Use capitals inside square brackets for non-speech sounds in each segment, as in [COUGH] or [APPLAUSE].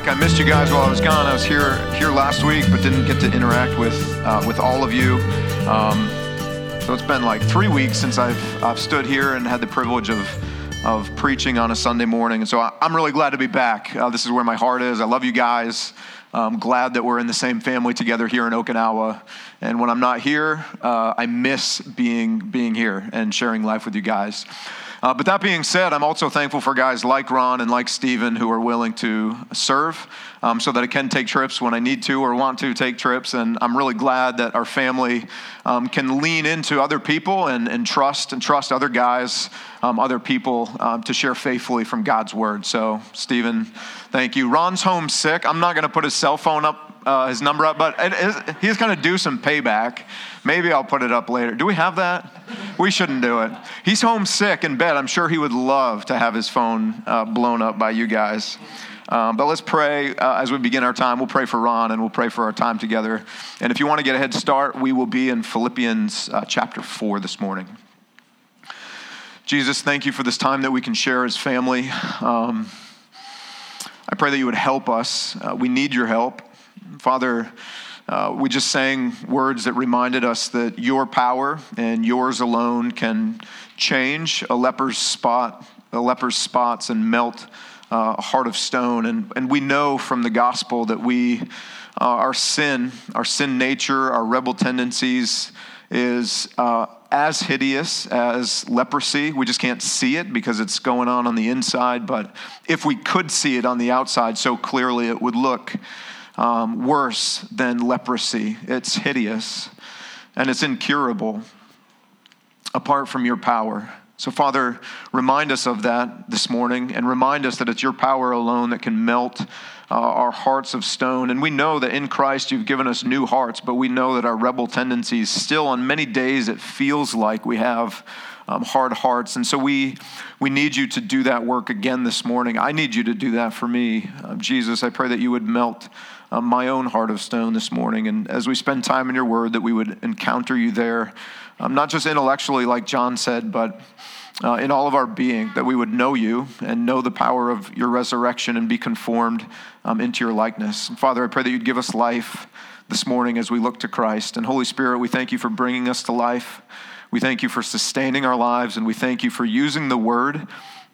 back. I missed you guys while I was gone. I was here here last week, but didn't get to interact with uh, with all of you. Um, so it's been like three weeks since I've I've stood here and had the privilege of of preaching on a Sunday morning. And so I, am really glad to be back. Uh, this is where my heart is. I love you guys. I'm glad that we're in the same family together here in Okinawa. And when I'm not here, uh, I miss being being here and sharing life with you guys. Uh, but that being said, I'm also thankful for guys like Ron and like Steven who are willing to serve um, so that I can take trips when I need to or want to take trips. And I'm really glad that our family um, can lean into other people and, and trust and trust other guys, um, other people um, to share faithfully from God's word. So, Steven, thank you. Ron's home sick. I'm not going to put his cell phone up uh, his number up, but he's going to do some payback. Maybe I'll put it up later. Do we have that? We shouldn't do it. He's homesick in bed. I'm sure he would love to have his phone uh, blown up by you guys. Um, but let's pray uh, as we begin our time. We'll pray for Ron and we'll pray for our time together. And if you want to get a head start, we will be in Philippians uh, chapter 4 this morning. Jesus, thank you for this time that we can share as family. Um, I pray that you would help us. Uh, we need your help. Father, uh, we just sang words that reminded us that your power and yours alone can change a leper's spot, a leper's spots, and melt uh, a heart of stone. And, and we know from the gospel that we, uh, our sin, our sin nature, our rebel tendencies is uh, as hideous as leprosy. We just can't see it because it's going on on the inside. But if we could see it on the outside so clearly, it would look um, worse than leprosy. It's hideous and it's incurable apart from your power. So, Father, remind us of that this morning and remind us that it's your power alone that can melt uh, our hearts of stone. And we know that in Christ you've given us new hearts, but we know that our rebel tendencies still, on many days, it feels like we have um, hard hearts. And so we, we need you to do that work again this morning. I need you to do that for me. Uh, Jesus, I pray that you would melt uh, my own heart of stone this morning. And as we spend time in your word, that we would encounter you there, um, not just intellectually, like John said, but uh, in all of our being, that we would know you and know the power of your resurrection and be conformed um, into your likeness. And Father, I pray that you'd give us life this morning as we look to Christ. And Holy Spirit, we thank you for bringing us to life. We thank you for sustaining our lives, and we thank you for using the word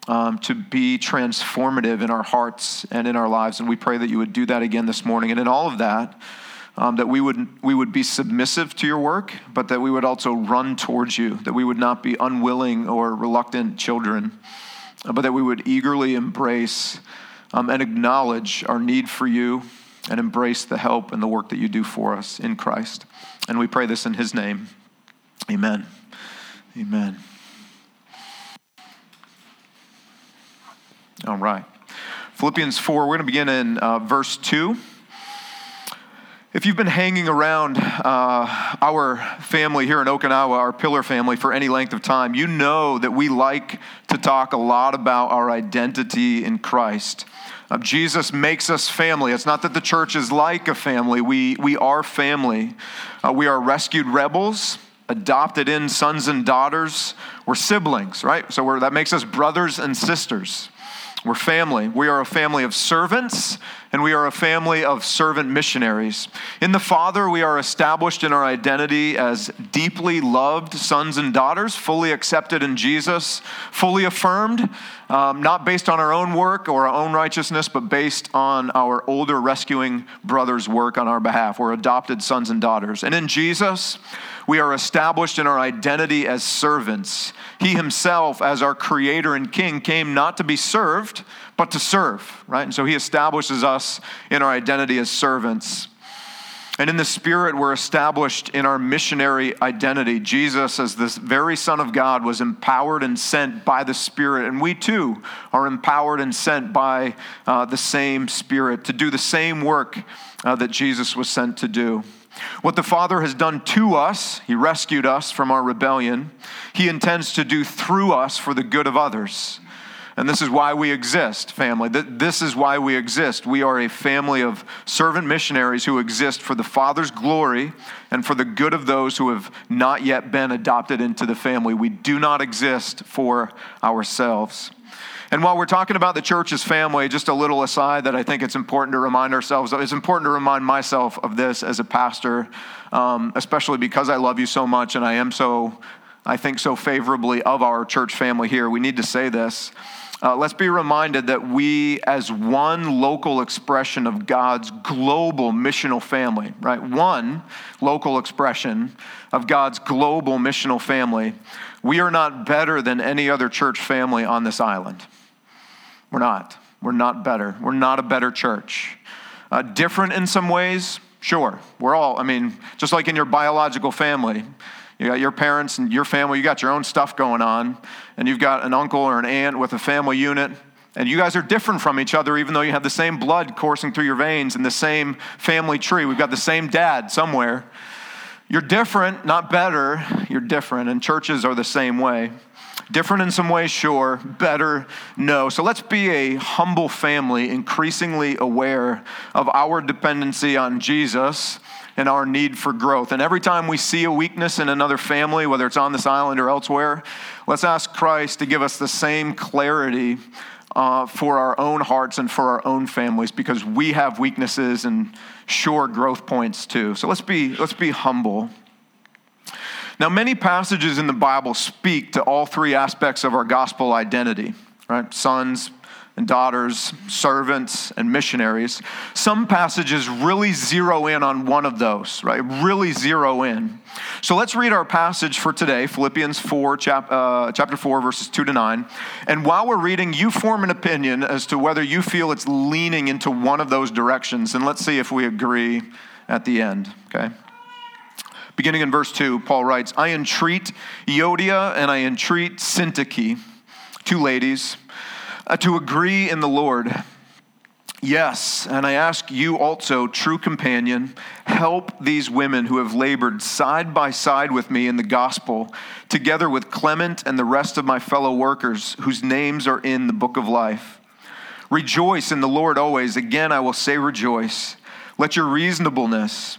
um, to be transformative in our hearts and in our lives. And we pray that you would do that again this morning. And in all of that, um, that we would, we would be submissive to your work, but that we would also run towards you, that we would not be unwilling or reluctant children, but that we would eagerly embrace um, and acknowledge our need for you and embrace the help and the work that you do for us in Christ. And we pray this in his name. Amen. Amen. All right. Philippians 4, we're going to begin in uh, verse 2. If you've been hanging around uh, our family here in Okinawa, our pillar family, for any length of time, you know that we like to talk a lot about our identity in Christ. Uh, Jesus makes us family. It's not that the church is like a family, we, we are family. Uh, we are rescued rebels adopted in sons and daughters. We're siblings, right? So that makes us brothers and sisters. We're family. We are a family of servants, and we are a family of servant missionaries. In the Father, we are established in our identity as deeply loved sons and daughters, fully accepted in Jesus, fully affirmed, um, not based on our own work or our own righteousness, but based on our older rescuing brother's work on our behalf. We're adopted sons and daughters. And in Jesus, we are established in our identity as servants. He himself, as our creator and king, came not to be served, but to serve, right? And so he establishes us in our identity as servants. And in the Spirit, we're established in our missionary identity. Jesus, as this very Son of God, was empowered and sent by the Spirit. And we too are empowered and sent by uh, the same Spirit to do the same work uh, that Jesus was sent to do. What the Father has done to us, He rescued us from our rebellion, He intends to do through us for the good of others. And this is why we exist, family. This is why we exist. We are a family of servant missionaries who exist for the Father's glory and for the good of those who have not yet been adopted into the family. We do not exist for ourselves. And while we're talking about the church's family, just a little aside that I think it's important to remind ourselves of. It's important to remind myself of this as a pastor, um, especially because I love you so much and I am so, I think, so favorably of our church family here. We need to say this. Uh, let's be reminded that we, as one local expression of God's global missional family, right? One local expression of God's global missional family, we are not better than any other church family on this island. We're not. We're not better. We're not a better church. Uh, different in some ways, sure. We're all, I mean, just like in your biological family, you got your parents and your family, you got your own stuff going on, and you've got an uncle or an aunt with a family unit, and you guys are different from each other, even though you have the same blood coursing through your veins and the same family tree. We've got the same dad somewhere. You're different, not better. You're different, and churches are the same way. Different in some ways, sure. Better, no. So let's be a humble family, increasingly aware of our dependency on Jesus and our need for growth. And every time we see a weakness in another family, whether it's on this island or elsewhere, let's ask Christ to give us the same clarity uh, for our own hearts and for our own families because we have weaknesses and sure growth points too. So let's be, let's be humble. Now, many passages in the Bible speak to all three aspects of our gospel identity, right? Sons and daughters, servants and missionaries. Some passages really zero in on one of those, right? Really zero in. So let's read our passage for today, Philippians 4, chap, uh, chapter 4, verses 2 to 9. And while we're reading, you form an opinion as to whether you feel it's leaning into one of those directions. And let's see if we agree at the end, okay? Beginning in verse 2, Paul writes, I entreat Euodia and I entreat Syntyche, two ladies, uh, to agree in the Lord. Yes, and I ask you also, true companion, help these women who have labored side by side with me in the gospel, together with Clement and the rest of my fellow workers whose names are in the book of life. Rejoice in the Lord always. Again, I will say rejoice. Let your reasonableness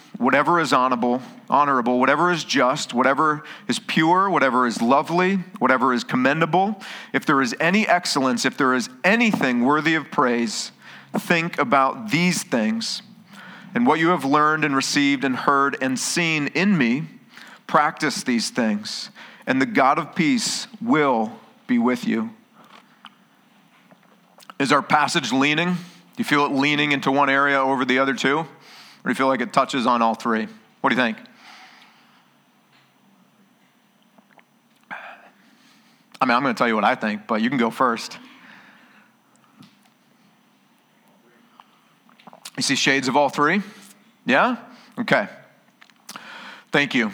whatever is honorable, honorable, whatever is just, whatever is pure, whatever is lovely, whatever is commendable, if there is any excellence, if there is anything worthy of praise, think about these things. And what you have learned and received and heard and seen in me, practice these things, and the God of peace will be with you. Is our passage leaning? Do you feel it leaning into one area over the other two? Or do you feel like it touches on all three? What do you think? I mean, I'm going to tell you what I think, but you can go first. You see shades of all three? Yeah? Okay. Thank you.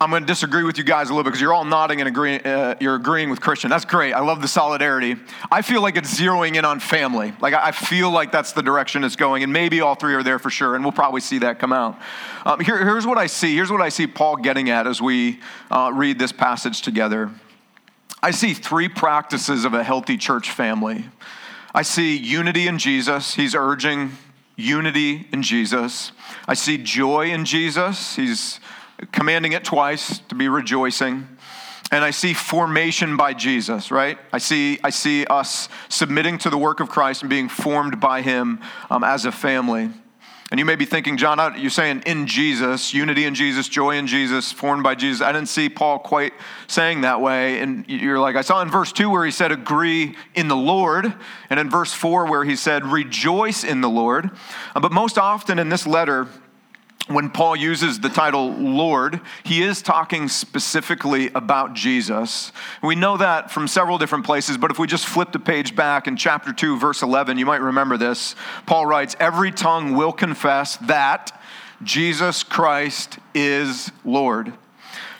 I'm going to disagree with you guys a little bit because you're all nodding and agreeing. Uh, you're agreeing with Christian. That's great. I love the solidarity. I feel like it's zeroing in on family. Like I feel like that's the direction it's going, and maybe all three are there for sure, and we'll probably see that come out. Um, here, here's what I see. Here's what I see Paul getting at as we uh, read this passage together. I see three practices of a healthy church family. I see unity in Jesus. He's urging unity in Jesus. I see joy in Jesus. He's commanding it twice to be rejoicing. And I see formation by Jesus, right? I see, I see us submitting to the work of Christ and being formed by Him um, as a family. And you may be thinking, John, you're saying in Jesus, unity in Jesus, joy in Jesus, formed by Jesus. I didn't see Paul quite saying that way. And you're like, I saw in verse 2 where he said, agree in the Lord. And in verse 4 where he said, rejoice in the Lord. Uh, but most often in this letter, when Paul uses the title Lord, he is talking specifically about Jesus. We know that from several different places, but if we just flip the page back in chapter 2, verse 11, you might remember this. Paul writes, Every tongue will confess that Jesus Christ is Lord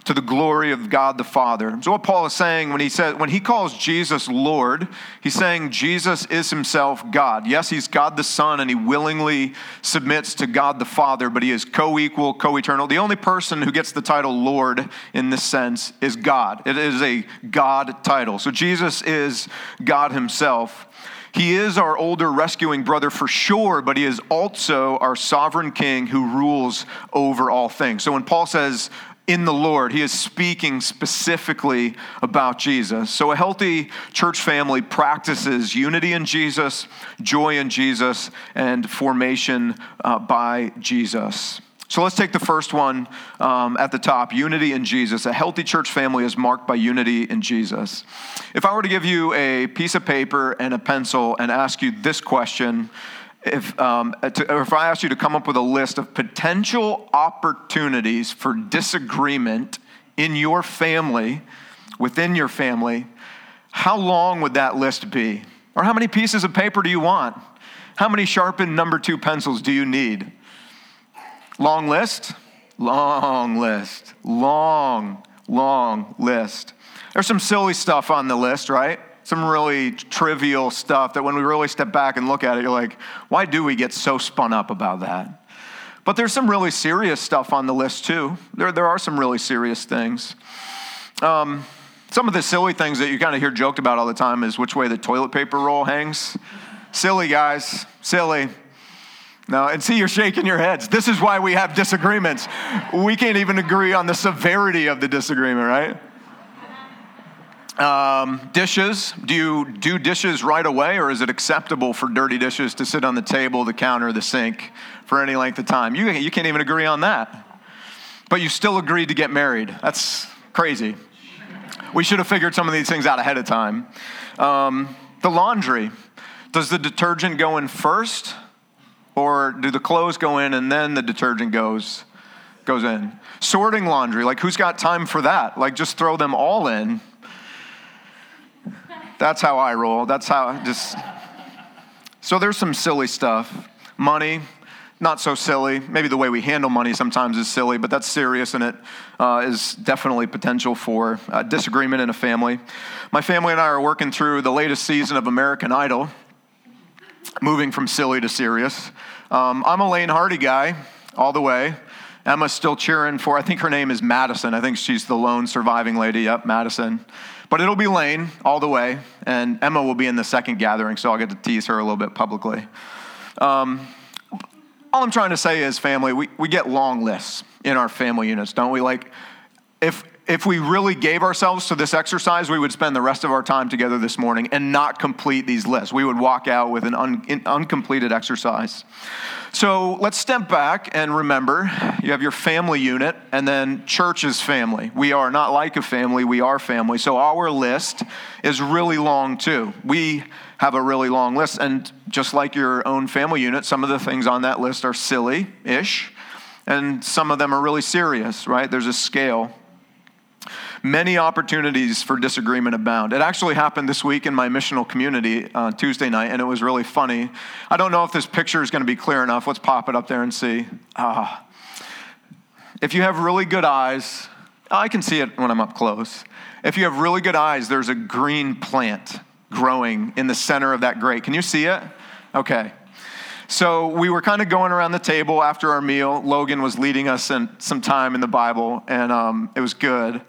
to the glory of God the Father. So what Paul is saying when he says when he calls Jesus Lord, he's saying Jesus is himself God. Yes, he's God the Son and he willingly submits to God the Father, but he is co-equal, co-eternal. The only person who gets the title Lord in this sense is God. It is a God title. So Jesus is God himself. He is our older rescuing brother for sure, but he is also our sovereign king who rules over all things. So when Paul says in the Lord. He is speaking specifically about Jesus. So, a healthy church family practices unity in Jesus, joy in Jesus, and formation uh, by Jesus. So let's take the first one um, at the top unity in Jesus. A healthy church family is marked by unity in Jesus. If I were to give you a piece of paper and a pencil and ask you this question, if, um, to, if I asked you to come up with a list of potential opportunities for disagreement in your family, within your family, how long would that list be? Or how many pieces of paper do you want? How many sharpened number two pencils do you need? Long list? Long list. Long, long list. There's some silly stuff on the list, right? Some really trivial stuff that when we really step back and look at it, you're like, why do we get so spun up about that? But there's some really serious stuff on the list too. There, there are some really serious things. Um, some of the silly things that you kind of hear joked about all the time is which way the toilet paper roll hangs. Silly, guys, silly. No, and see, you're shaking your heads. This is why we have disagreements. We can't even agree on the severity of the disagreement, right? Um, dishes. Do you do dishes right away, or is it acceptable for dirty dishes to sit on the table, the counter, the sink for any length of time? You, you can't even agree on that. But you still agreed to get married. That's crazy. We should have figured some of these things out ahead of time. Um, the laundry. Does the detergent go in first, or do the clothes go in and then the detergent goes goes in? Sorting laundry. Like who's got time for that? Like just throw them all in that's how I roll. That's how just. So there's some silly stuff. Money, not so silly. Maybe the way we handle money sometimes is silly, but that's serious and it uh, is definitely potential for uh, disagreement in a family. My family and I are working through the latest season of American Idol, moving from silly to serious. Um, I'm a Laine Hardy guy all the way. Emma's still cheering for, I think her name is Madison. I think she's the lone surviving lady. Yep, Madison. But it'll be Laine all the way, and Emma will be in the second gathering, so I'll get to tease her a little bit publicly. Um, all I'm trying to say is, family, we, we get long lists in our family units, don't we? Like, if if we really gave ourselves to this exercise, we would spend the rest of our time together this morning and not complete these lists. We would walk out with an un, uncompleted exercise. So let's step back and remember you have your family unit and then church's family. We are not like a family, we are family. So our list is really long too. We have a really long list. And just like your own family unit, some of the things on that list are silly ish, and some of them are really serious, right? There's a scale. Many opportunities for disagreement abound. It actually happened this week in my missional community uh, Tuesday night, and it was really funny. I don't know if this picture is going to be clear enough. Let's pop it up there and see. Ah. If you have really good eyes, I can see it when I'm up close. If you have really good eyes, there's a green plant growing in the center of that grate. Can you see it? Okay. So we were kind of going around the table after our meal. Logan was leading us in some time in the Bible, and um, it was good.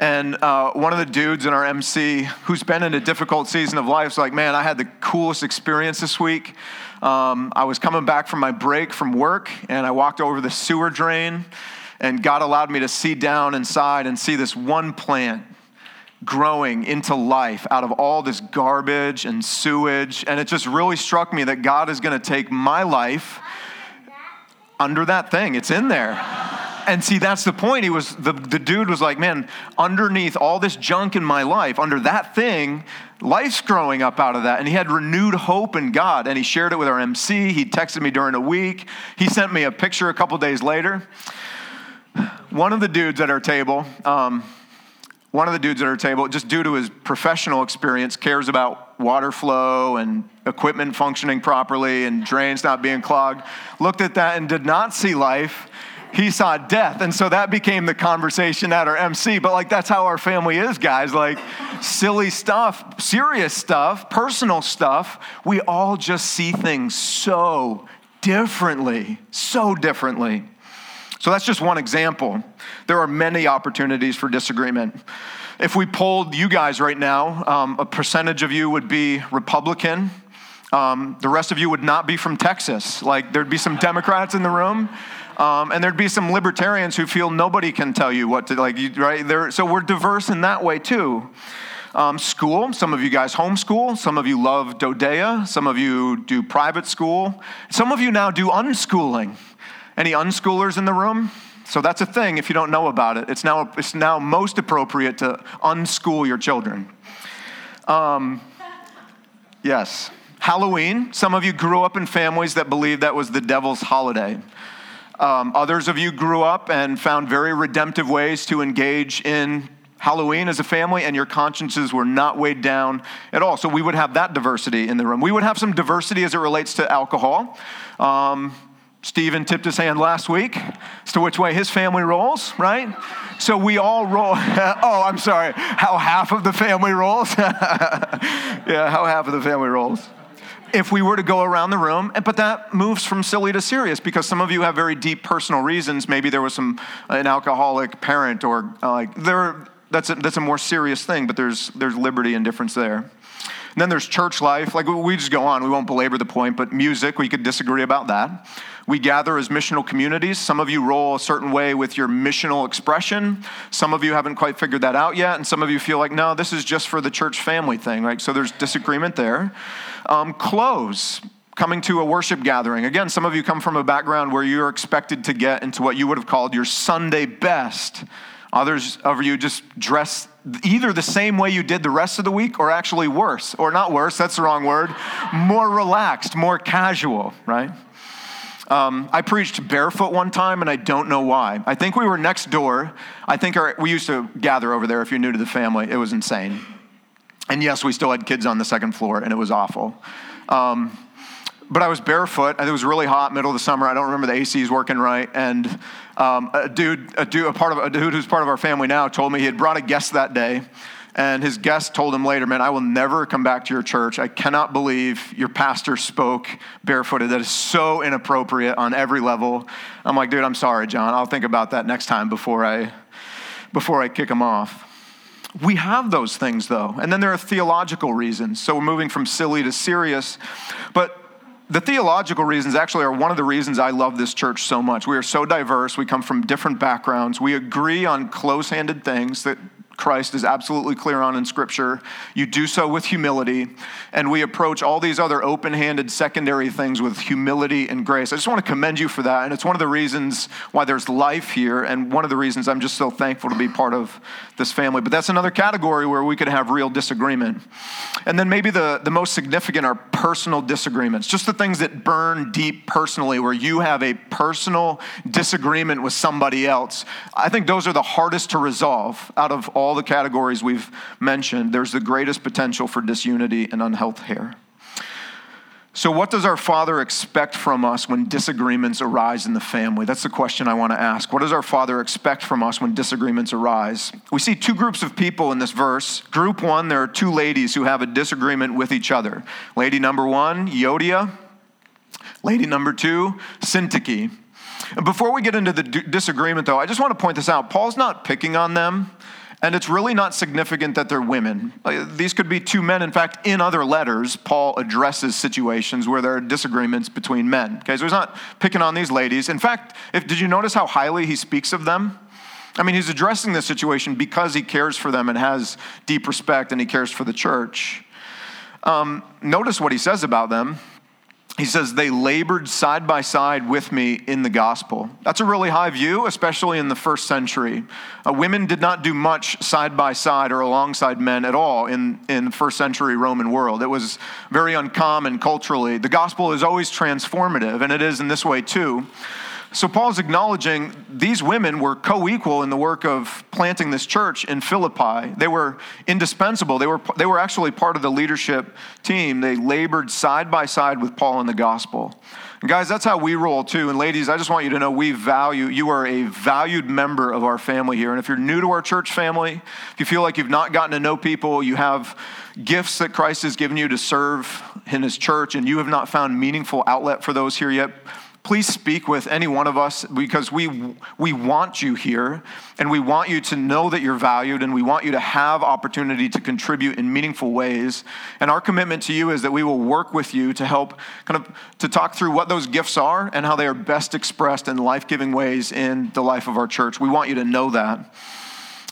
And uh, one of the dudes in our MC who's been in a difficult season of life is like, man, I had the coolest experience this week. Um, I was coming back from my break from work, and I walked over the sewer drain, and God allowed me to see down inside and see this one plant growing into life out of all this garbage and sewage. And it just really struck me that God is going to take my life under that thing. It's in there and see, that's the point. He was the, the dude was like, man, underneath all this junk in my life, under that thing, life's growing up out of that. And he had renewed hope in God. And he shared it with our MC. He texted me during a week. He sent me a picture a couple days later. One of the dudes at our table, um, one of the dudes at our table, just due to his professional experience, cares about water flow and equipment functioning properly and drains not being clogged, looked at that and did not see life. He saw death. And so that became the conversation at our MC. But like, that's how our family is, guys. Like, silly stuff, serious stuff, personal stuff. We all just see things so differently, so differently. So that's just one example. There are many opportunities for disagreement. If we polled you guys right now, um, a percentage of you would be Republican. Um, the rest of you would not be from Texas. Like there'd be some Democrats in the room. Um, and there'd be some libertarians who feel nobody can tell you what to like. You, right so we're diverse in that way too. Um, school, some of you guys homeschool, some of you love DoDEA, some of you do private school, some of you now do unschooling. Any unschoolers in the room? So that's a thing if you don't know about it. It's now, it's now most appropriate to unschool your children. Um, yes. Halloween, some of you grew up in families that believed that was the devil's holiday. Um, others of you grew up and found very redemptive ways to engage in Halloween as a family, and your consciences were not weighed down at all. So we would have that diversity in the room. We would have some diversity as it relates to alcohol. Um, Stephen tipped his hand last week as to which way his family rolls, right? So we all roll. [LAUGHS] oh, I'm sorry. How half of the family rolls? [LAUGHS] yeah, how half of the family rolls. If we were to go around the room, but that moves from silly to serious because some of you have very deep personal reasons. Maybe there was some an alcoholic parent, or uh, like there. That's a, that's a more serious thing. But there's there's liberty and difference there. And then there's church life. Like we just go on. We won't belabor the point. But music, we could disagree about that. We gather as missional communities. Some of you roll a certain way with your missional expression. Some of you haven't quite figured that out yet. And some of you feel like, no, this is just for the church family thing, right? So there's disagreement there. Um, clothes coming to a worship gathering. Again, some of you come from a background where you're expected to get into what you would have called your Sunday best. Others of you just dress either the same way you did the rest of the week or actually worse, or not worse, that's the wrong word, more relaxed, more casual, right? Um, I preached barefoot one time, and I don't know why. I think we were next door. I think our, we used to gather over there if you're new to the family. It was insane. And yes, we still had kids on the second floor, and it was awful. Um, but I was barefoot. It was really hot, middle of the summer. I don't remember the ACs working right. And um, a dude, a dude, a part of a dude who's part of our family now, told me he had brought a guest that day, and his guest told him later, Man, I will never come back to your church. I cannot believe your pastor spoke barefooted. That is so inappropriate on every level. I'm like, Dude, I'm sorry, John. I'll think about that next time before I, before I kick him off. We have those things though. And then there are theological reasons. So we're moving from silly to serious. But the theological reasons actually are one of the reasons I love this church so much. We are so diverse. We come from different backgrounds. We agree on close handed things that Christ is absolutely clear on in Scripture. You do so with humility, and we approach all these other open handed secondary things with humility and grace. I just want to commend you for that, and it's one of the reasons why there's life here, and one of the reasons I'm just so thankful to be part of this family. But that's another category where we could have real disagreement. And then maybe the, the most significant are personal disagreements, just the things that burn deep personally, where you have a personal disagreement with somebody else. I think those are the hardest to resolve out of all all the categories we've mentioned, there's the greatest potential for disunity and unhealth here. So, what does our Father expect from us when disagreements arise in the family? That's the question I want to ask. What does our Father expect from us when disagreements arise? We see two groups of people in this verse. Group one, there are two ladies who have a disagreement with each other. Lady number one, Euodia. Lady number two, Syntyche. Before we get into the disagreement, though, I just want to point this out. Paul's not picking on them. And it's really not significant that they're women. These could be two men. In fact, in other letters, Paul addresses situations where there are disagreements between men. Okay, so he's not picking on these ladies. In fact, if, did you notice how highly he speaks of them? I mean, he's addressing this situation because he cares for them and has deep respect and he cares for the church. Um, notice what he says about them. He says, they labored side by side with me in the gospel. That's a really high view, especially in the first century. Uh, women did not do much side by side or alongside men at all in, in the first century Roman world. It was very uncommon culturally. The gospel is always transformative, and it is in this way too. So Paul's acknowledging these women were co equal in the work of planting this church in Philippi. They were indispensable. They were, they were actually part of the leadership team. They labored side by side with Paul in the gospel. And guys, that's how we roll too. And ladies, I just want you to know we value, you are a valued member of our family here. And if you're new to our church family, if you feel like you've not gotten to know people, you have gifts that Christ has given you to serve in his church, and you have not found meaningful outlet for those here yet, please speak with any one of us because we, we want you here and we want you to know that you're valued and we want you to have opportunity to contribute in meaningful ways. And our commitment to you is that we will work with you to help kind of to talk through what those gifts are and how they are best expressed in life-giving ways in the life of our church. We want you to know that.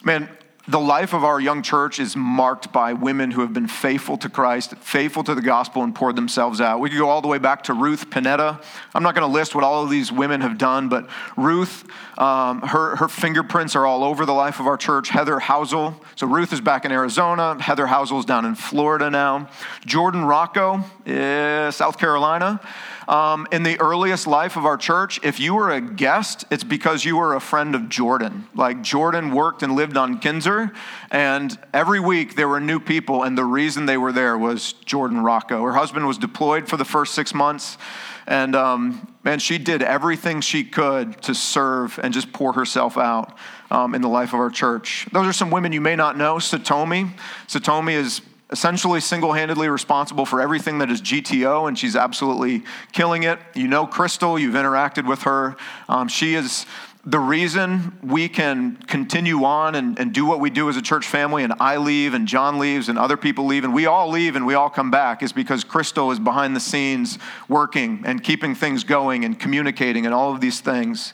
Man the life of our young church is marked by women who have been faithful to Christ, faithful to the gospel, and poured themselves out. We could go all the way back to Ruth Panetta. I'm not going to list what all of these women have done, but Ruth, um, her, her fingerprints are all over the life of our church. Heather Housel. So Ruth is back in Arizona. Heather Housel is down in Florida now. Jordan Rocco, is South Carolina. Um, in the earliest life of our church, if you were a guest, it's because you were a friend of Jordan. Like Jordan worked and lived on Kinser, and every week there were new people, and the reason they were there was Jordan Rocco. Her husband was deployed for the first six months, and um, man, she did everything she could to serve and just pour herself out um, in the life of our church. Those are some women you may not know. Satomi. Satomi is essentially single handedly responsible for everything that is GTO, and she's absolutely killing it. You know Crystal, you've interacted with her. Um, she is the reason we can continue on and, and do what we do as a church family, and I leave, and John leaves, and other people leave, and we all leave, and we all come back, is because Crystal is behind the scenes working and keeping things going and communicating and all of these things.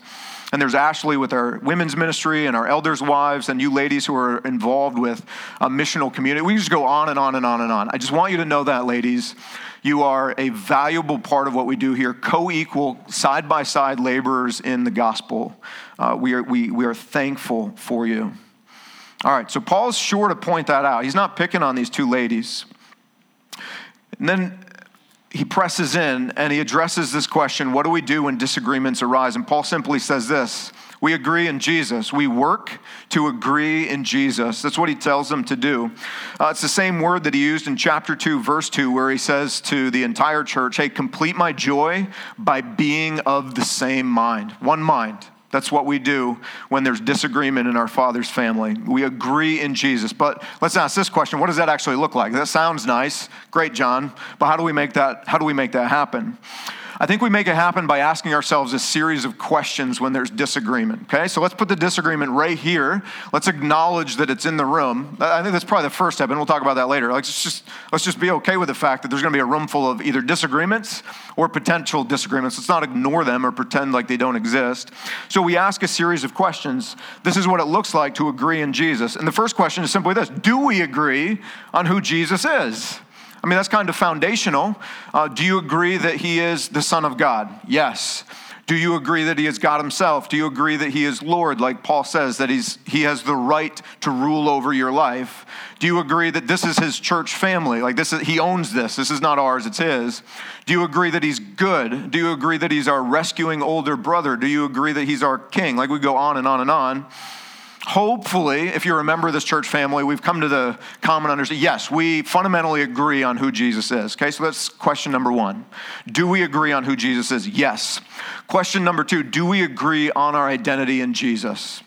And there's Ashley with our women's ministry and our elders' wives and you ladies who are involved with a missional community. We just go on and on and on and on. I just want you to know that, ladies. You are a valuable part of what we do here, co equal, side by side laborers in the gospel. Uh, we, are, we, we are thankful for you. All right, so Paul's sure to point that out. He's not picking on these two ladies. And then he presses in and he addresses this question what do we do when disagreements arise? And Paul simply says this we agree in Jesus. We work to agree in Jesus. That's what he tells them to do. Uh, it's the same word that he used in chapter 2, verse 2, where he says to the entire church, Hey, complete my joy by being of the same mind, one mind. That's what we do when there's disagreement in our Father's family. We agree in Jesus. But let's ask this question what does that actually look like? That sounds nice. Great, John. But how do we make that, how do we make that happen? I think we make it happen by asking ourselves a series of questions when there's disagreement. Okay, so let's put the disagreement right here. Let's acknowledge that it's in the room. I think that's probably the first step, and we'll talk about that later. Let's just let's just be okay with the fact that there's going to be a room full of either disagreements or potential disagreements. Let's not ignore them or pretend like they don't exist. So we ask a series of questions. This is what it looks like to agree in Jesus. And the first question is simply this: Do we agree on who Jesus is? I mean, that's kind of foundational. Uh, do you agree that he is the Son of God? Yes. Do you agree that he is God himself? Do you agree that he is Lord, like Paul says, that he's, he has the right to rule over your life? Do you agree that this is his church family? Like this is, he owns this. This is not ours, it's his. Do you agree that he's good? Do you agree that he's our rescuing older brother? Do you agree that he's our king? Like we go on and on and on. Hopefully, if you remember this church family, we've come to the common understanding. Yes, we fundamentally agree on who Jesus is. Okay, so that's question number one. Do we agree on who Jesus is? Yes. Question number two Do we agree on our identity in Jesus?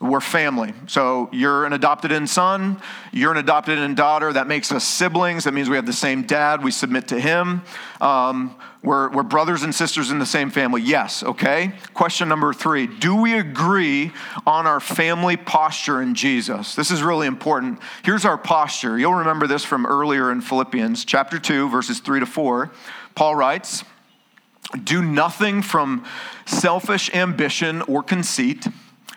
We're family. So you're an adopted in son, you're an adopted in daughter. That makes us siblings. That means we have the same dad. We submit to him. Um, we're, we're brothers and sisters in the same family. Yes, okay. Question number three Do we agree on our family posture in Jesus? This is really important. Here's our posture. You'll remember this from earlier in Philippians chapter 2, verses 3 to 4. Paul writes, Do nothing from selfish ambition or conceit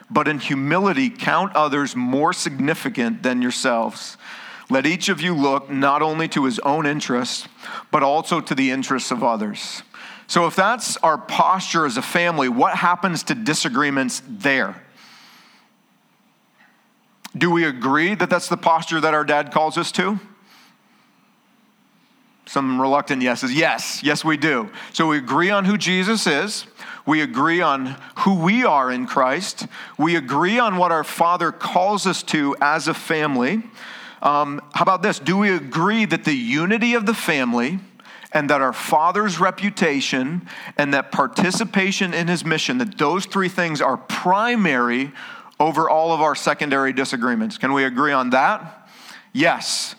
but in humility count others more significant than yourselves. Let each of you look not only to his own interests, but also to the interests of others. So, if that's our posture as a family, what happens to disagreements there? Do we agree that that's the posture that our dad calls us to? Some reluctant yeses. Yes, yes, we do. So we agree on who Jesus is. We agree on who we are in Christ. We agree on what our Father calls us to as a family. Um, how about this? Do we agree that the unity of the family and that our Father's reputation and that participation in His mission, that those three things are primary over all of our secondary disagreements? Can we agree on that? Yes.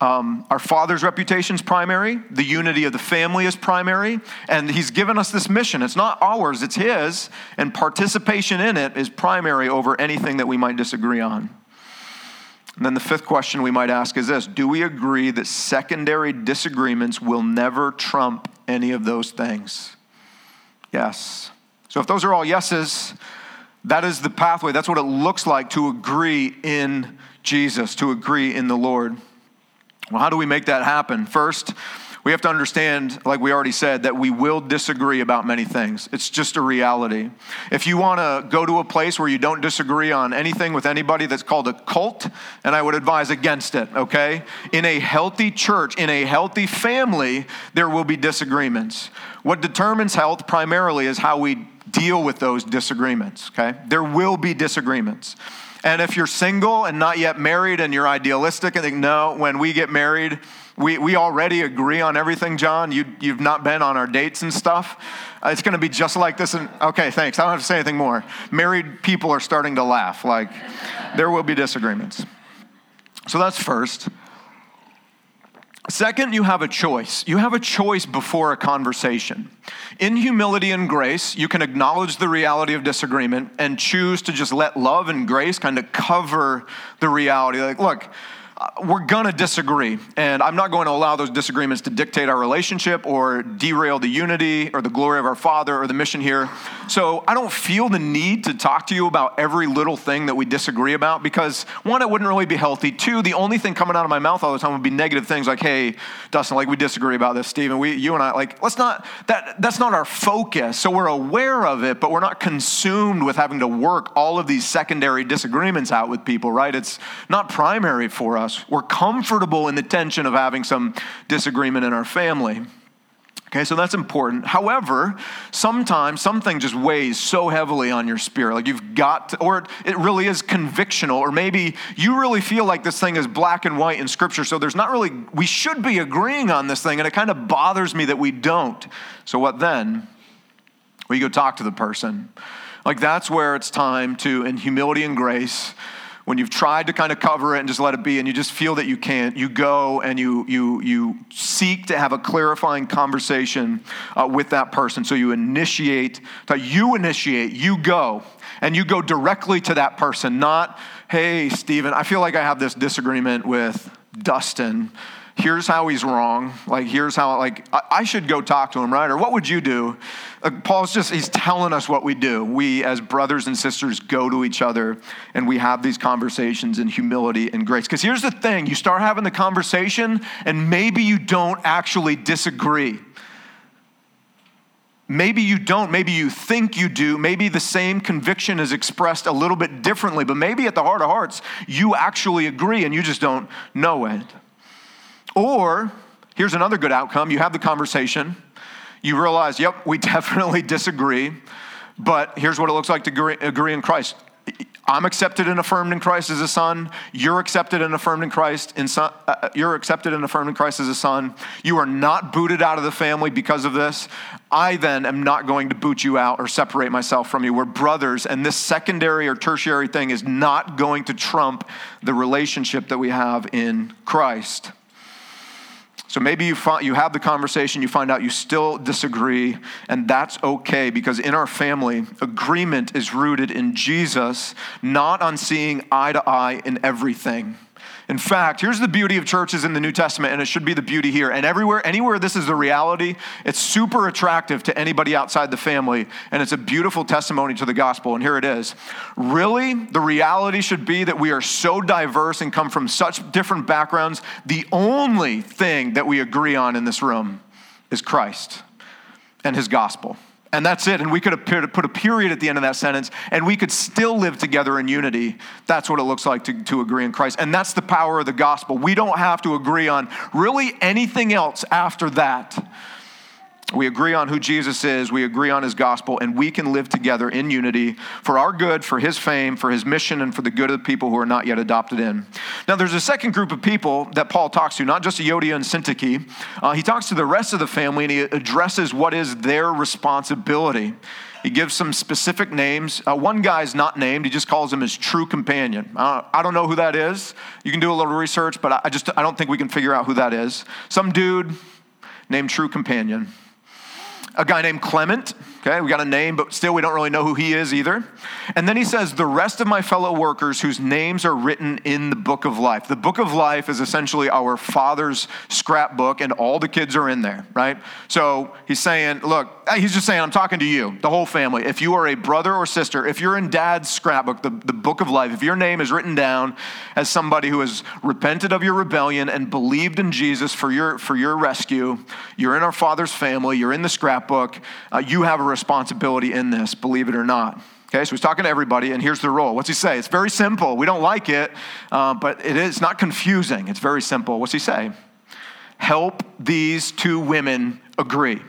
Um, our father's reputation is primary. The unity of the family is primary. And he's given us this mission. It's not ours, it's his. And participation in it is primary over anything that we might disagree on. And then the fifth question we might ask is this Do we agree that secondary disagreements will never trump any of those things? Yes. So if those are all yeses, that is the pathway. That's what it looks like to agree in Jesus, to agree in the Lord. Well, how do we make that happen? First, we have to understand, like we already said, that we will disagree about many things. It's just a reality. If you want to go to a place where you don't disagree on anything with anybody, that's called a cult, and I would advise against it, okay? In a healthy church, in a healthy family, there will be disagreements. What determines health primarily is how we deal with those disagreements, okay? There will be disagreements. And if you're single and not yet married and you're idealistic and think, no, when we get married, we, we already agree on everything, John. You, you've not been on our dates and stuff. Uh, it's going to be just like this. And okay, thanks. I don't have to say anything more. Married people are starting to laugh. Like, there will be disagreements. So that's first. Second, you have a choice. You have a choice before a conversation. In humility and grace, you can acknowledge the reality of disagreement and choose to just let love and grace kind of cover the reality. Like, look, Uh, we're going to disagree. And I'm not going to allow those disagreements to dictate our relationship or derail the unity or the glory of our Father or the mission here. So I don't feel the need to talk to you about every little thing that we disagree about because, one, it wouldn't really be healthy. Two, the only thing coming out of my mouth all the time would be negative things like, hey, Dustin, like we disagree about this, Stephen. We, you and I, like, let's not, that, that's not our focus. So we're aware of it, but we're not consumed with having to work all of these secondary disagreements out with people, right? It's not primary for us us. We're comfortable in the tension of having some disagreement in our family. Okay, so that's important. However, sometimes something just weighs so heavily on your spirit. Like you've got to, or it really is convictional, or maybe you really feel like this thing is black and white in Scripture, so there's not really, we should be agreeing on this thing, and it kind of bothers me that we don't. So what then? Well, you go talk to the person. Like that's where it's time to, in humility and grace, when you've tried to kind of cover it and just let it be and you just feel that you can't you go and you you you seek to have a clarifying conversation uh, with that person. So you initiate you initiate you go and you go directly to that person not hey stephen i feel like i have this disagreement with dustin here's how he's wrong. Like, here's how, like, I, should go talk to him, right? Or what would you do? Uh, Paul's just, he's telling us what we do. We, as brothers and sisters, go to each other and we have these conversations in humility and grace. Because here's the thing you start having the conversation, and maybe you don't actually disagree. Maybe you don't. Maybe you think you do. Maybe the same conviction is expressed a little bit differently, but maybe at the heart of hearts, you actually agree and you just don't know it. Or here's another good outcome you have the conversation, you realize, yep, we [LAUGHS] definitely disagree, but here's what it looks like to agree, agree in Christ. I'm accepted and affirmed in Christ as a son. You're accepted and affirmed in Christ. In son, uh, uh, you're accepted and affirmed in Christ as a son. You are not booted out of the family because of this. I then am not going to boot you out or separate myself from you. We're brothers, and this secondary or tertiary thing is not going to trump the relationship that we have in Christ. So maybe you, find, you have the conversation, you find out you still disagree, and that's okay because in our family, agreement is rooted in Jesus, not on seeing eye to eye in everything. In fact, here's the beauty of churches in the New Testament, and it should be the beauty here. And everywhere, anywhere this is the reality, it's super attractive to anybody outside the family, and it's a beautiful testimony to the gospel. And here it is. Really, the reality should be that we are so diverse and come from such different backgrounds. The only thing that we agree on in this room is Christ and his gospel. And that's it. And we could put a period at the end of that sentence, and we could still live together in unity. That's what it looks like to, to agree in Christ. And that's the power of the gospel. We don't have to agree on really anything else after that. We agree on who Jesus is, we agree on his gospel, and we can live together in unity for our good, for his fame, for his mission, and for the good of the people who are not yet adopted in. Now, there's a second group of people that Paul talks to, not just Euodia and Syntyche. Uh, he talks to the rest of the family and he addresses what is their responsibility. He gives some specific names. Uh, one guy's not named. He just calls him his true companion. Uh, I don't know who that is. You can do a little research, but I just I don't think we can figure out who that is. Some dude named true companion a guy named Clement. Okay, we got a name, but still we don't really know who he is either. And then he says, The rest of my fellow workers whose names are written in the book of life. The book of life is essentially our father's scrapbook, and all the kids are in there, right? So he's saying, Look, eh, he's just saying, I'm talking to you, the whole family. If you are a brother or sister, if you're in dad's scrapbook, the, the book of life, if your name is written down as somebody who has repented of your rebellion and believed in Jesus for your, for your rescue, you're in our father's family, you're in the scrapbook, uh, you have a responsibility in this, believe it or not. Okay, so he's talking to everybody, and here's the role. What's he say? It's very simple. We don't like it, uh, but it is not confusing. It's very simple. What's he say? Help these two women agree.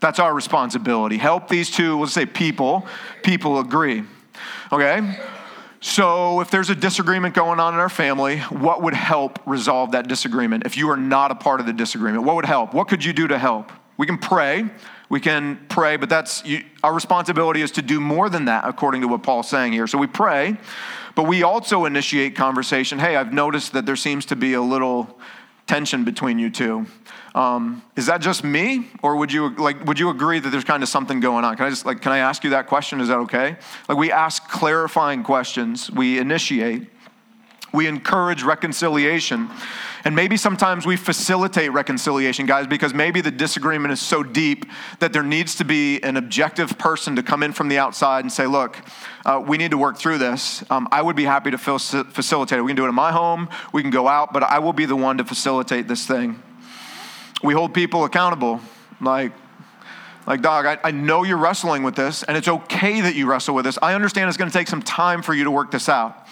That's our responsibility. Help these two, let's say people, people agree. Okay? So, if there's a disagreement going on in our family, what would help resolve that disagreement? If you are not a part of the disagreement, what would help? What could you do to help? We can pray. We can pray, but that's our responsibility is to do more than that, according to what Paul's saying here. So we pray, but we also initiate conversation. Hey, I've noticed that there seems to be a little tension between you two. Um, is that just me, or would you like would you agree that there's kind of something going on? Can I just like can I ask you that question? Is that okay? Like we ask clarifying questions, we initiate, we encourage reconciliation. And maybe sometimes we facilitate reconciliation, guys, because maybe the disagreement is so deep that there needs to be an objective person to come in from the outside and say, look, uh, we need to work through this. Um, I would be happy to facilitate it. We can do it in my home, we can go out, but I will be the one to facilitate this thing. We hold people accountable. Like, like, dog, I, I know you're wrestling with this, and it's okay that you wrestle with this. I understand it's going to take some time for you to work this out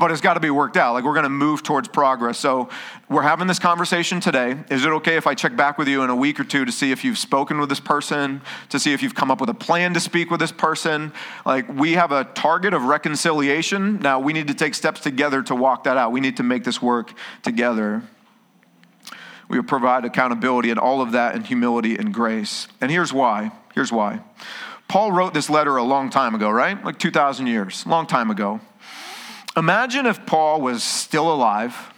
but it's got to be worked out. Like we're going to move towards progress. So we're having this conversation today. Is it okay if I check back with you in a week or two to see if you've spoken with this person, to see if you've come up with a plan to speak with this person? Like we have a target of reconciliation. Now we need to take steps together to walk that out. We need to make this work together. We will provide accountability and all of that in humility and grace. And here's why. Here's why. Paul wrote this letter a long time ago, right? Like 2,000 years, long time ago. Imagine if Paul was still alive,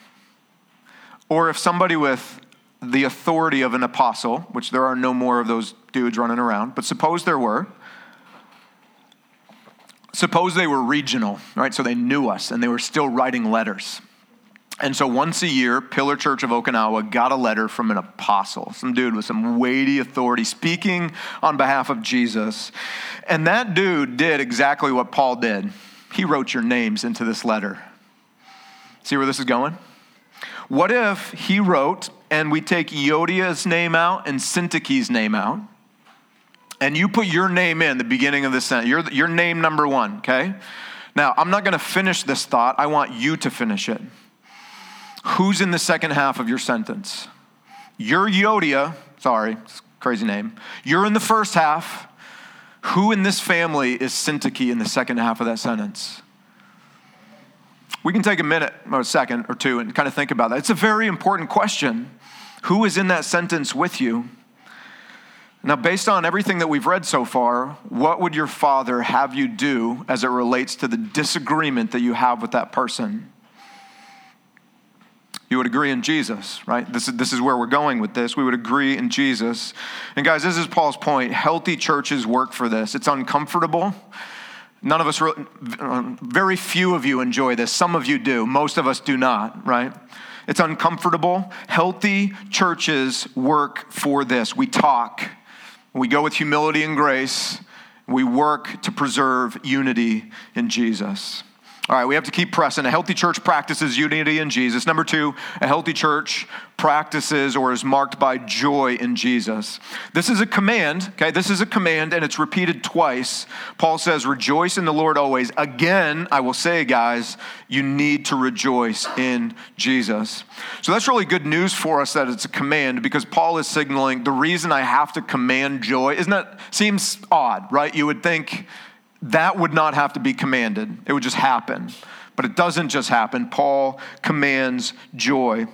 or if somebody with the authority of an apostle, which there are no more of those dudes running around, but suppose there were. Suppose they were regional, right? So they knew us and they were still writing letters. And so once a year, Pillar Church of Okinawa got a letter from an apostle, some dude with some weighty authority speaking on behalf of Jesus. And that dude did exactly what Paul did he wrote your names into this letter. See where this is going? What if he wrote, and we take Euodia's name out and Syntyche's name out, and you put your name in the beginning of the sentence, your, your name number one, okay? Now, I'm not to finish this thought. I want you to finish it. Who's in the second half of your sentence? You're. Sorry, crazy name. You're in the first half. Who in this family is Syntyche in the second half of that sentence? We can take a minute or a second or two and kind of think about that. It's a very important question. Who is in that sentence with you? Now, based on everything that we've read so far, what would your father have you do as it relates to the disagreement that you have with that person? You would agree in Jesus, right? This is, this is where we're going with this. We would agree in Jesus. And guys, this is Paul's point. Healthy churches work for this. It's uncomfortable. None of us, very few of you enjoy this. Some of you do. Most of us do not, right? It's uncomfortable. Healthy churches work for this. We talk, we go with humility and grace, we work to preserve unity in Jesus. All right, we have to keep pressing. A healthy church practices unity in Jesus. Number two, a healthy church practices or is marked by joy in Jesus. This is a command, okay? This is a command and it's repeated twice. Paul says, Rejoice in the Lord always. Again, I will say, guys, you need to rejoice in Jesus. So that's really good news for us that it's a command because Paul is signaling the reason I have to command joy. Isn't that seems odd, right? You would think, that would not have to be commanded, it would just happen. But it doesn't just happen. Paul commands joy.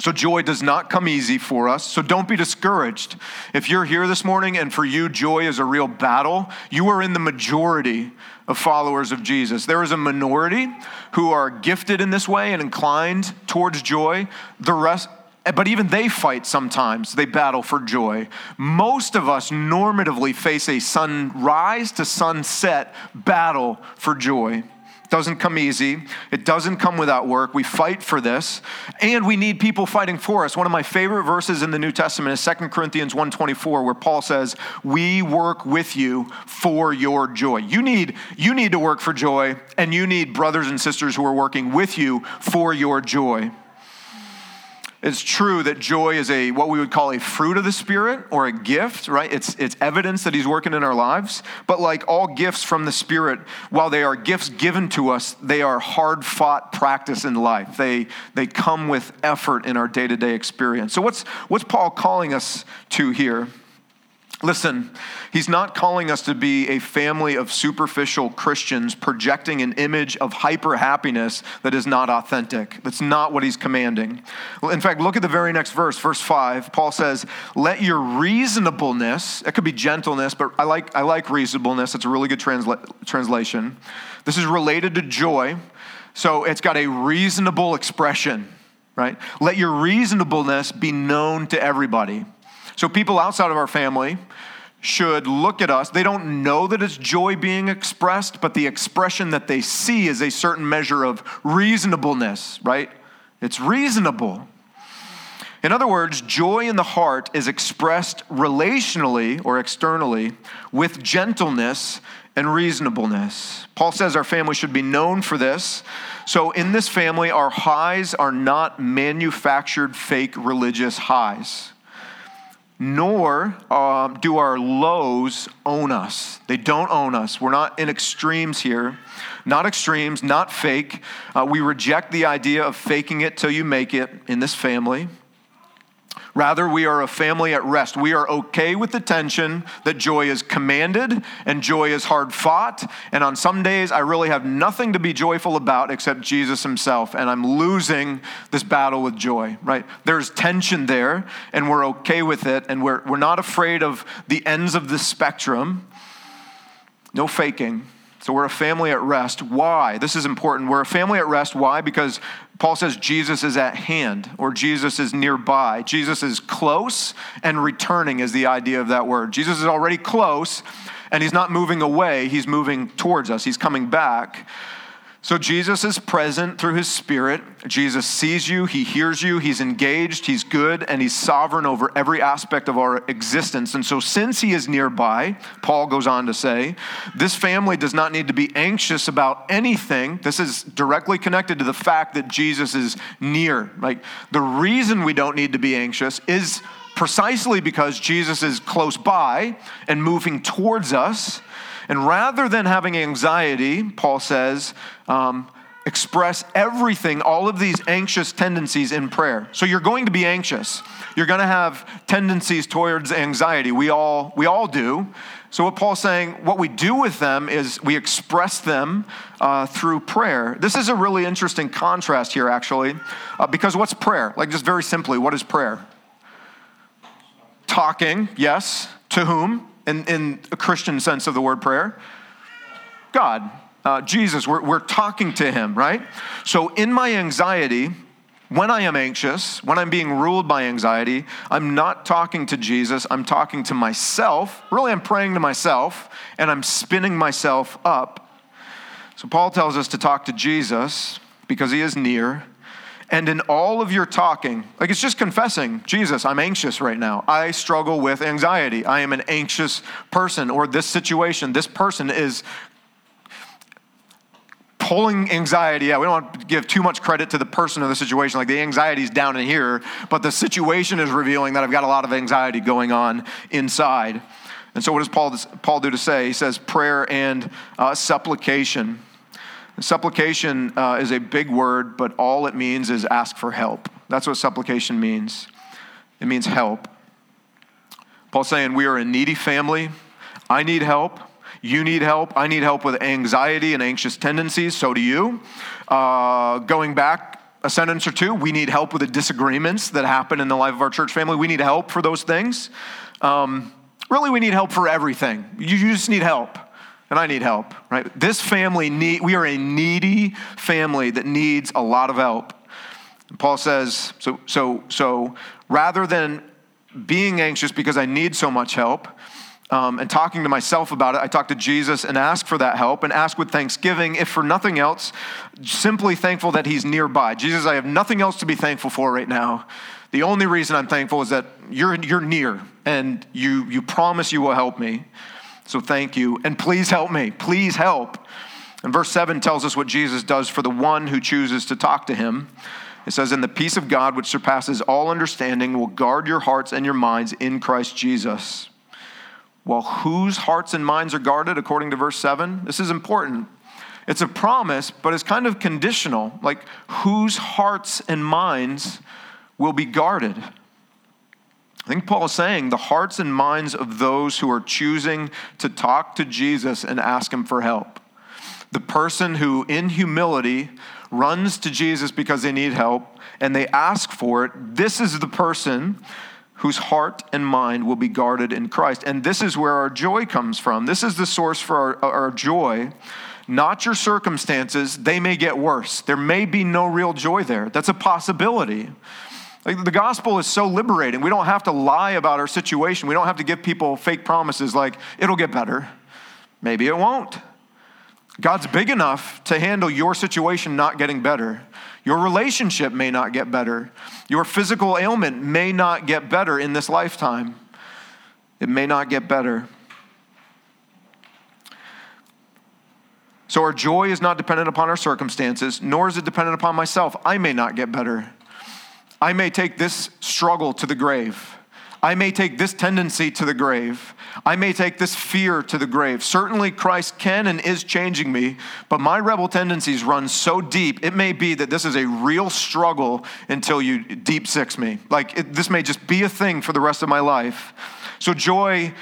So, joy does not come easy for us. So, don't be discouraged. If you're here this morning and for you, joy is a real battle, you are in the majority of followers of Jesus. There is a minority who are gifted in this way and inclined towards joy. The rest, but even they fight sometimes. They battle for joy. Most of us normatively face a sunrise to sunset battle for joy. It doesn't come easy. It doesn't come without work. We fight for this, and we need people fighting for us. One of my favorite verses in the New Testament is 2 Corinthians 1:24 where Paul says, "We work with you for your joy." You need you need to work for joy, and you need brothers and sisters who are working with you for your joy. It's true that joy is a what we would call a fruit of the spirit or a gift, right? It's it's evidence that he's working in our lives. But like all gifts from the spirit, while they are gifts given to us, they are hard-fought practice in life. They they come with effort in our day-to-day experience. So what's what's Paul calling us to here? Listen, he's not calling us to be a family of superficial Christians projecting an image of hyper happiness that is not authentic. That's not what he's commanding. In fact, look at the very next verse, verse 5. Paul says, Let your reasonableness, it could be gentleness, but I like, I like reasonableness. It's a really good transla- translation. This is related to joy, so it's got a reasonable expression, right? Let your reasonableness be known to everybody. So people outside of our family should look at us. They don't know that it's joy being expressed, but the expression that they see is a certain measure of reasonableness, right? It's reasonable. In other words, joy in the heart is expressed relationally or externally with gentleness and reasonableness. Paul says our family should be known for this. So, in this family, our highs are not manufactured fake religious highs nor um, do our lows own us. They don't own us. We're not in extremes here. Not extremes, not fake. Uh, we reject the idea of faking it till you make it in this family. Rather, we are a family at rest. We are okay with the tension that joy is commanded and joy is hard fought. And on some days, I really have nothing to be joyful about except Jesus himself. And I'm losing this battle with joy, right? There's tension there, and we're okay with it. And we're, we're not afraid of the ends of the spectrum. No faking. So we're a family at rest. Why? This is important. We're a family at rest. Why? Because Paul says Jesus is at hand or Jesus is nearby. Jesus is close and returning is the idea of that word. Jesus is already close and he's not moving away, he's moving towards us, he's coming back. So Jesus is present through his spirit. Jesus sees you, he hears you, he's engaged, he's good, and he's sovereign over every aspect of our existence. And so, since he is nearby, Paul goes on to say, this family does not need to be anxious about anything. This is directly connected to the fact that Jesus is near. Like, the reason we don't need to be anxious is precisely because Jesus is close by and moving towards us. And rather than having anxiety, Paul says, um, express everything, all of these anxious tendencies in prayer. So you're going to be anxious. You're going to have tendencies towards anxiety. We all, we all do. So, what Paul's saying, what we do with them is we express them uh, through prayer. This is a really interesting contrast here, actually, uh, because what's prayer? Like, just very simply, what is prayer? Talking, yes. To whom? In, in a Christian sense of the word prayer? God, uh, Jesus, we're, we're talking to him, right? So in my anxiety, when I am anxious, when I'm being ruled by anxiety, I'm not talking to Jesus, I'm talking to myself. Really, I'm praying to myself and I'm spinning myself up. So, Paul tells us to talk to Jesus because he is near. And in all of your talking, like it's just confessing, Jesus, I'm anxious right now. I struggle with anxiety. I am an anxious person, or this situation, this person is pulling anxiety out. We don't want to give too much credit to the person or the situation. Like the anxiety is down in here, but the situation is revealing that I've got a lot of anxiety going on inside. And so, what does Paul, Paul do to say? He says prayer and uh, supplication. Supplication uh, is a big word, but all it means is ask for help. That's what supplication means. It means help. Paul's saying we are a needy family. I need help. You need help. I need help with anxiety and anxious tendencies. So do you. Uh, going back a sentence or two, we need help with the disagreements that happen in the life of our church family. We need help for those things. Um, really, we need help for everything. You, you just need help and I need help, right? This family need we are a needy family that needs a lot of help. Paul says, so so so rather than being anxious because I need so much help, um, and talking to myself about it, I talk to Jesus and ask for that help and ask with thanksgiving, if for nothing else, simply thankful that He's nearby. Jesus, I have nothing else to be thankful for right now. The only reason I'm thankful is that you're, you're near and you, you promise you will help me. So thank you. And please help me. Please help. And verse 7 tells us what Jesus does for the one who chooses to talk to him. It says, And the peace of God, which surpasses all understanding, will guard your hearts and your minds in Christ Jesus. Well, whose hearts and minds are guarded according to verse 7? This is important. It's a promise, but it's kind of conditional. Like, whose hearts and minds will be guarded? I think Paul is saying the hearts and minds of those who are choosing to talk to Jesus and ask him for help. The person who, in humility, runs to Jesus because they need help and they ask for it, this is the person whose heart and mind will be guarded in Christ. And this is where our joy comes from. This is the source for our, our joy. Not your circumstances, they may get worse. There may be no real joy there. That's a possibility. Like the gospel is so liberating. We don't have to lie about our situation. We don't have to give people fake promises like, it'll get better. Maybe it won't. God's big enough to handle your situation not getting better. Your relationship may not get better. Your physical ailment may not get better in this lifetime. It may not get better. So, our joy is not dependent upon our circumstances, nor is it dependent upon myself. I may not get better. I may take this struggle to the grave. I may take this tendency to the grave. I may take this fear to the grave. Certainly, Christ can and is changing me, but my rebel tendencies run so deep, it may be that this is a real struggle until you deep six me. Like, it, this may just be a thing for the rest of my life. So, joy,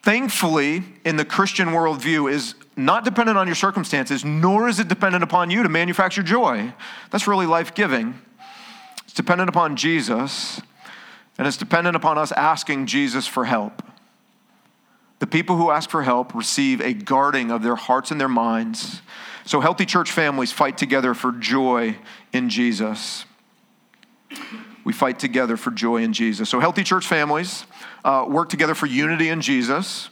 thankfully, in the Christian worldview, is not dependent on your circumstances, nor is it dependent upon you to manufacture joy. That's really life giving. It's dependent upon Jesus, and it's dependent upon us asking Jesus for help. The people who ask for help receive a guarding of their hearts and their minds. So, healthy church families fight together for joy in Jesus. We fight together for joy in Jesus. So, healthy church families uh, work together for unity in Jesus.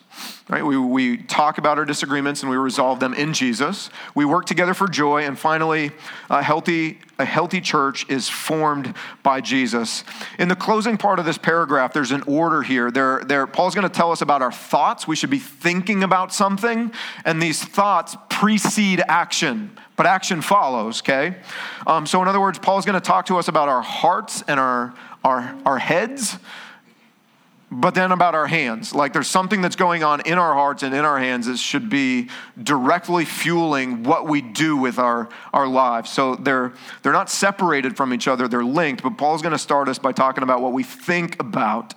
Right? We, we talk about our disagreements and we resolve them in Jesus. We work together for joy. And finally, a healthy, a healthy church is formed by Jesus. In the closing part of this paragraph, there's an order here. There, there, Paul's going to tell us about our thoughts. We should be thinking about something, and these thoughts precede action, but action follows, okay? Um, so, in other words, Paul's going to talk to us about our hearts and our, our, our heads but then about our hands. Like there's something that's going on in our hearts and in our hands that should be directly fueling what we do with our, our lives. So they're, they're not separated from each other, they're linked. But Paul's going to start us by talking about what we think about.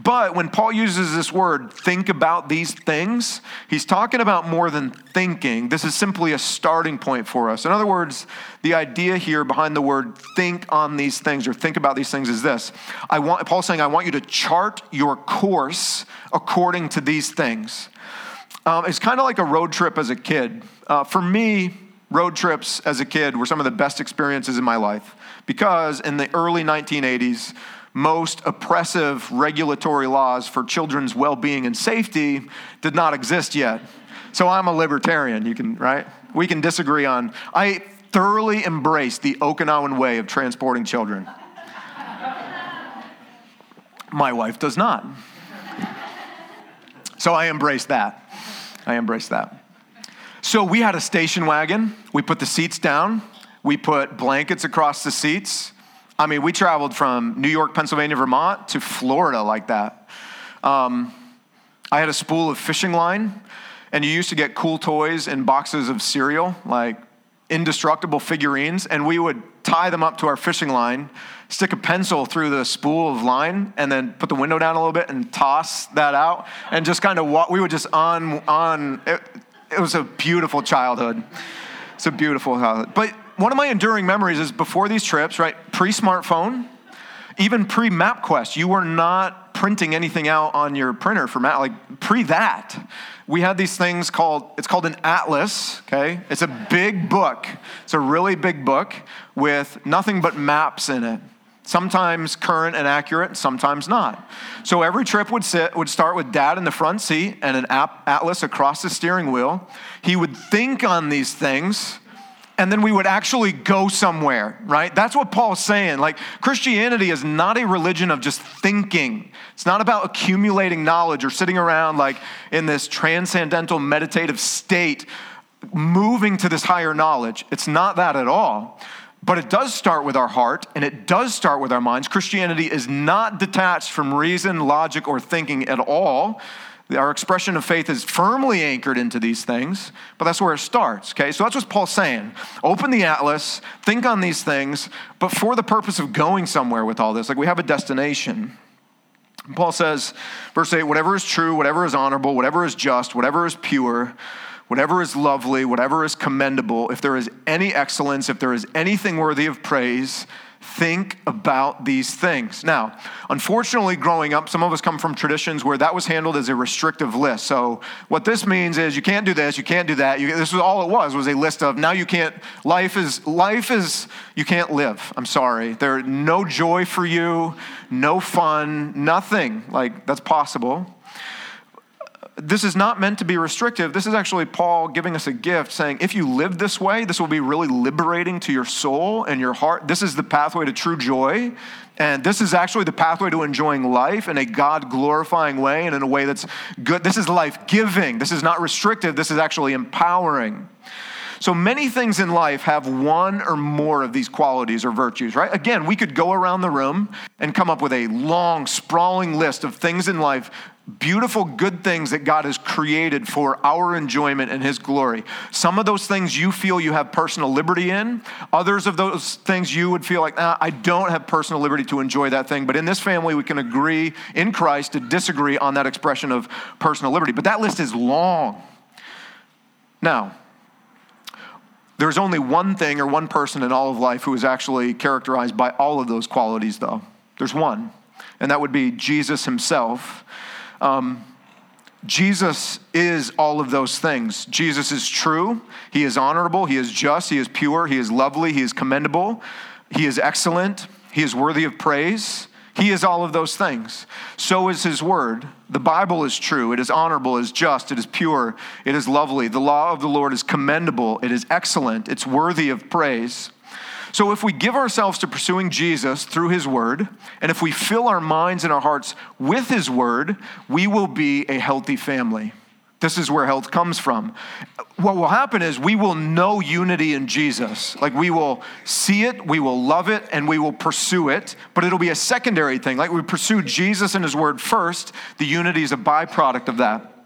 But when Paul uses this word, think about these things, he's talking about more than thinking. This is simply a starting point for us. In other words, the idea here behind the word think on these things or think about these things is this. I want Paul's saying, I want you to chart your course according to these things. Um, it's kind of like a road trip as a kid. Uh, for me, road trips as a kid were some of the best experiences in my life because in the early 1980s, most oppressive regulatory laws for children's well being and safety did not exist yet. So I'm a libertarian, you can, right? We can disagree on. I thoroughly embrace the Okinawan way of transporting children. My wife does not. So I embrace that. I embrace that. So we had a station wagon. We put the seats down. We put blankets across the seats. I mean, we traveled from New York, Pennsylvania, Vermont to Florida like that. Um, I had a spool of fishing line, and you used to get cool toys and boxes of cereal, like indestructible figurines, and we would tie them up to our fishing line, stick a pencil through the spool of line, and then put the window down a little bit and toss that out, and just kind of walk. We would just on on. It, it was a beautiful childhood. It's a beautiful childhood. But one of my enduring memories is before these trips, right? Pre smartphone, even pre MapQuest, you were not printing anything out on your printer for map, like pre that we had these things called, it's called an atlas, okay? It's a big book. It's a really big book with nothing but maps in it. Sometimes current and accurate, sometimes not. So every trip would sit would start with dad in the front seat and an atlas across the steering wheel. He would think on these things and then we would actually go somewhere, right? That's what Paul's saying. Like, Christianity is not a religion of just thinking. It's not about accumulating knowledge or sitting around like in this transcendental meditative state, moving to this higher knowledge. It's not that at all. But it does start with our heart and it does start with our minds. Christianity is not detached from reason, logic, or thinking at all. Our expression of faith is firmly anchored into these things, but that's where it starts, okay? So that's what Paul's saying. Open the atlas, think on these things, but for the purpose of going somewhere with all this, like we have a destination. Paul says, verse 8, whatever is true, whatever is honorable, whatever is just, whatever is pure, whatever is lovely, whatever is commendable, if there is any excellence, if there is anything worthy of praise, think about these things. Now, unfortunately, growing up, some of us come from traditions where that was handled as a restrictive list. So, what this means is you can't do this, you can't do that. You, this was all it was was a list of now you can't. Life is life is you can't live. I'm sorry. There no joy for you, no fun, nothing like that's possible this is not meant to be restrictive. This is actually Paul giving us a gift saying, if you live this way, this will be really liberating to your soul and your heart. This is the pathway to true joy. And this is actually the pathway to enjoying life in a God glorifying way and in a way that's good. This is life giving. This is not restrictive. This is actually empowering. So many things in life have one or more of these qualities or virtues, right? Again, we could go around the room and come up with a long, sprawling list of things in life beautiful, good things that God has created for our enjoyment and His glory. Some of those things you feel you have personal liberty in. Others of those things you would feel like, nah, I don't have personal liberty to enjoy that thing. But in this family, we can agree in Christ to disagree on that expression of personal liberty. But that list is long. Now, there's only one thing or one person in all of life who is actually characterized by all of those qualities, though. There's one, and that would be Jesus himself. Um, Jesus is all of those things. Jesus is true, he is honorable, he is just, he is pure, he is lovely, he is commendable, he is excellent, he is worthy of praise. He is all of those things. So is his word. The Bible is true. It is honorable, it is just, it is pure, it is lovely. The law of the Lord is commendable, it is excellent, it's worthy of praise. So, if we give ourselves to pursuing Jesus through His Word, and if we fill our minds and our hearts with His Word, we will be a healthy family. This is where health comes from. What will happen is we will know unity in Jesus. Like we will see it, we will love it, and we will pursue it, but it'll be a secondary thing. Like we pursue Jesus and His Word first, the unity is a byproduct of that.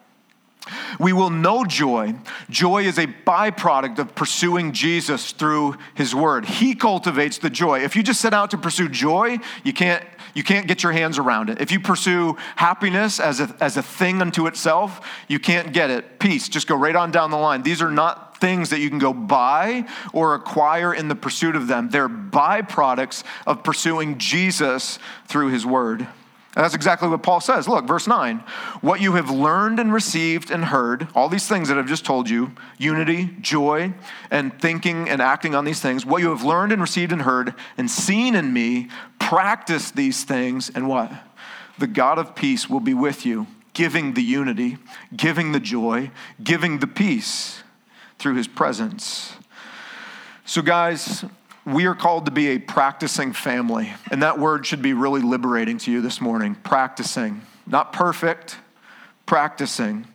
We will know joy. Joy is a byproduct of pursuing Jesus through his word. He cultivates the joy. If you just set out to pursue joy, you can't, you can't get your hands around it. If you pursue happiness as a, as a thing unto itself, you can't get it. Peace, just go right on down the line. These are not things that you can go buy or acquire in the pursuit of them. They're byproducts of pursuing Jesus through his word. And that's exactly what Paul says. Look, verse 9. What you have learned and received and heard, all these things that I've just told you unity, joy, and thinking and acting on these things, what you have learned and received and heard and seen in me, practice these things, and what? The God of peace will be with you, giving the unity, giving the joy, giving the peace through his presence. So, guys, we are called to be a practicing family. And that word should be really liberating to you this morning. Practicing. Not perfect, practicing.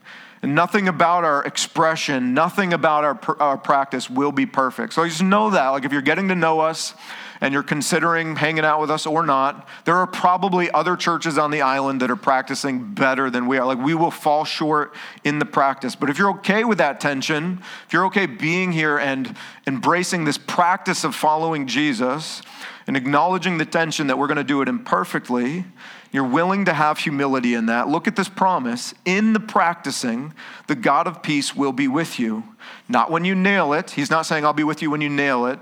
And nothing about our expression, nothing about our, our practice will be perfect. So just know that. Like if you're getting to know us, and you're considering hanging out with us or not, there are probably other churches on the island that are practicing better than we are. Like we will fall short in the practice. But if you're okay with that tension, if you're okay being here and embracing this practice of following Jesus and acknowledging the tension that we're going to do it imperfectly, you're willing to have humility in that. Look at this promise. In the practicing, the God of peace will be with you. Not when you nail it. He's not saying, I'll be with you when you nail it.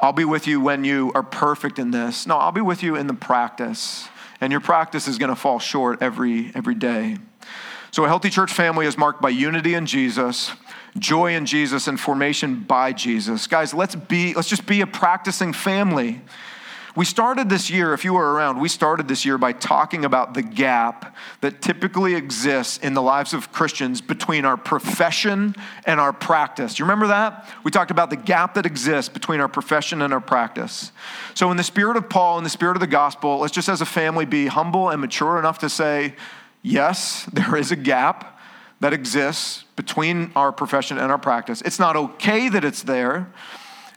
I'll be with you when you are perfect in this. No, I'll be with you in the practice. And your practice is going to fall short every, every day. So, a healthy church family is marked by unity in Jesus, joy in Jesus, and formation by Jesus. Guys, let's be, let's just be a practicing family. We started this year, if you were around, we started this year by talking about the gap that typically exists in the lives of Christians between our profession and our practice. You remember that? We talked about the gap that exists between our profession and our practice. So, in the spirit of Paul, in the spirit of the gospel, let's just as a family be humble and mature enough to say, yes, there is a gap that exists between our profession and our practice. It's not okay that it's there.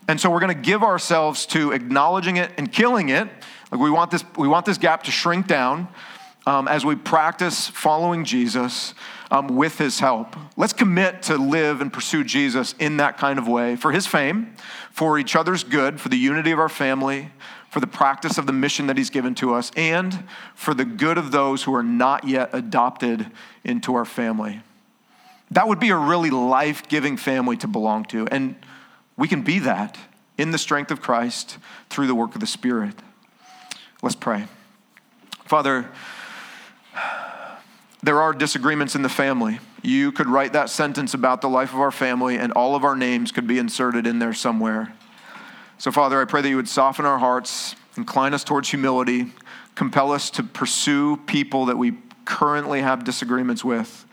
And so we're going to give ourselves to acknowledging it and killing it. Like we want this, we want this gap to shrink down um, as we practice following Jesus um, with his help. Let's commit to live and pursue Jesus in that kind of way for his fame, for each other's good, for the unity of our family, for the practice of the mission that he's given to us, and for the good of those who are not yet adopted into our family. That would be a really life giving family to belong to. And we can be that in the strength of Christ through the work of the Spirit. Let's pray. Father, there are disagreements in the family. You could write that sentence about the life of our family, and all of our names could be inserted in there somewhere. So, Father, I pray that you would soften our hearts, incline us towards humility, compel us to pursue people that we currently have disagreements with.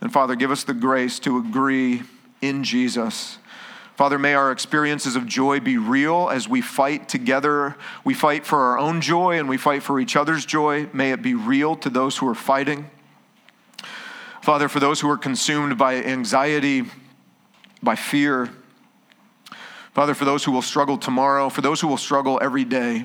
And, Father, give us the grace to agree in Jesus Father, may our experiences of joy be real as we fight together. We fight for our own joy and we fight for each other's joy. May it be real to those who are fighting. Father, for those who are consumed by anxiety, by fear, Father, for those who will struggle tomorrow, for those who will struggle every day,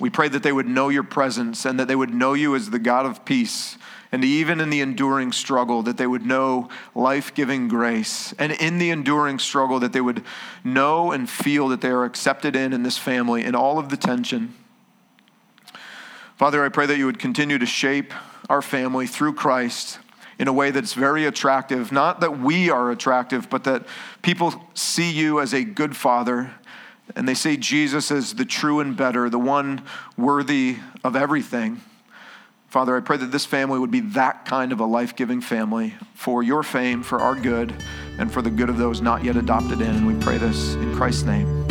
we pray that they would know your presence and that they would know you as the God of peace and even in the enduring struggle, that they would know life giving grace. And in the enduring struggle, that they would know and feel that they are accepted in in this family in all of the tension. Father, I pray that you would continue to shape our family through Christ in a way that's very attractive. Not that we are attractive, but that people see you as a good father and they see Jesus as the true and better, the one worthy of everything. Father, I pray that this family would be that kind of a life giving family for your fame, for our good, and for the good of those not yet adopted in. And we pray this in Christ's name.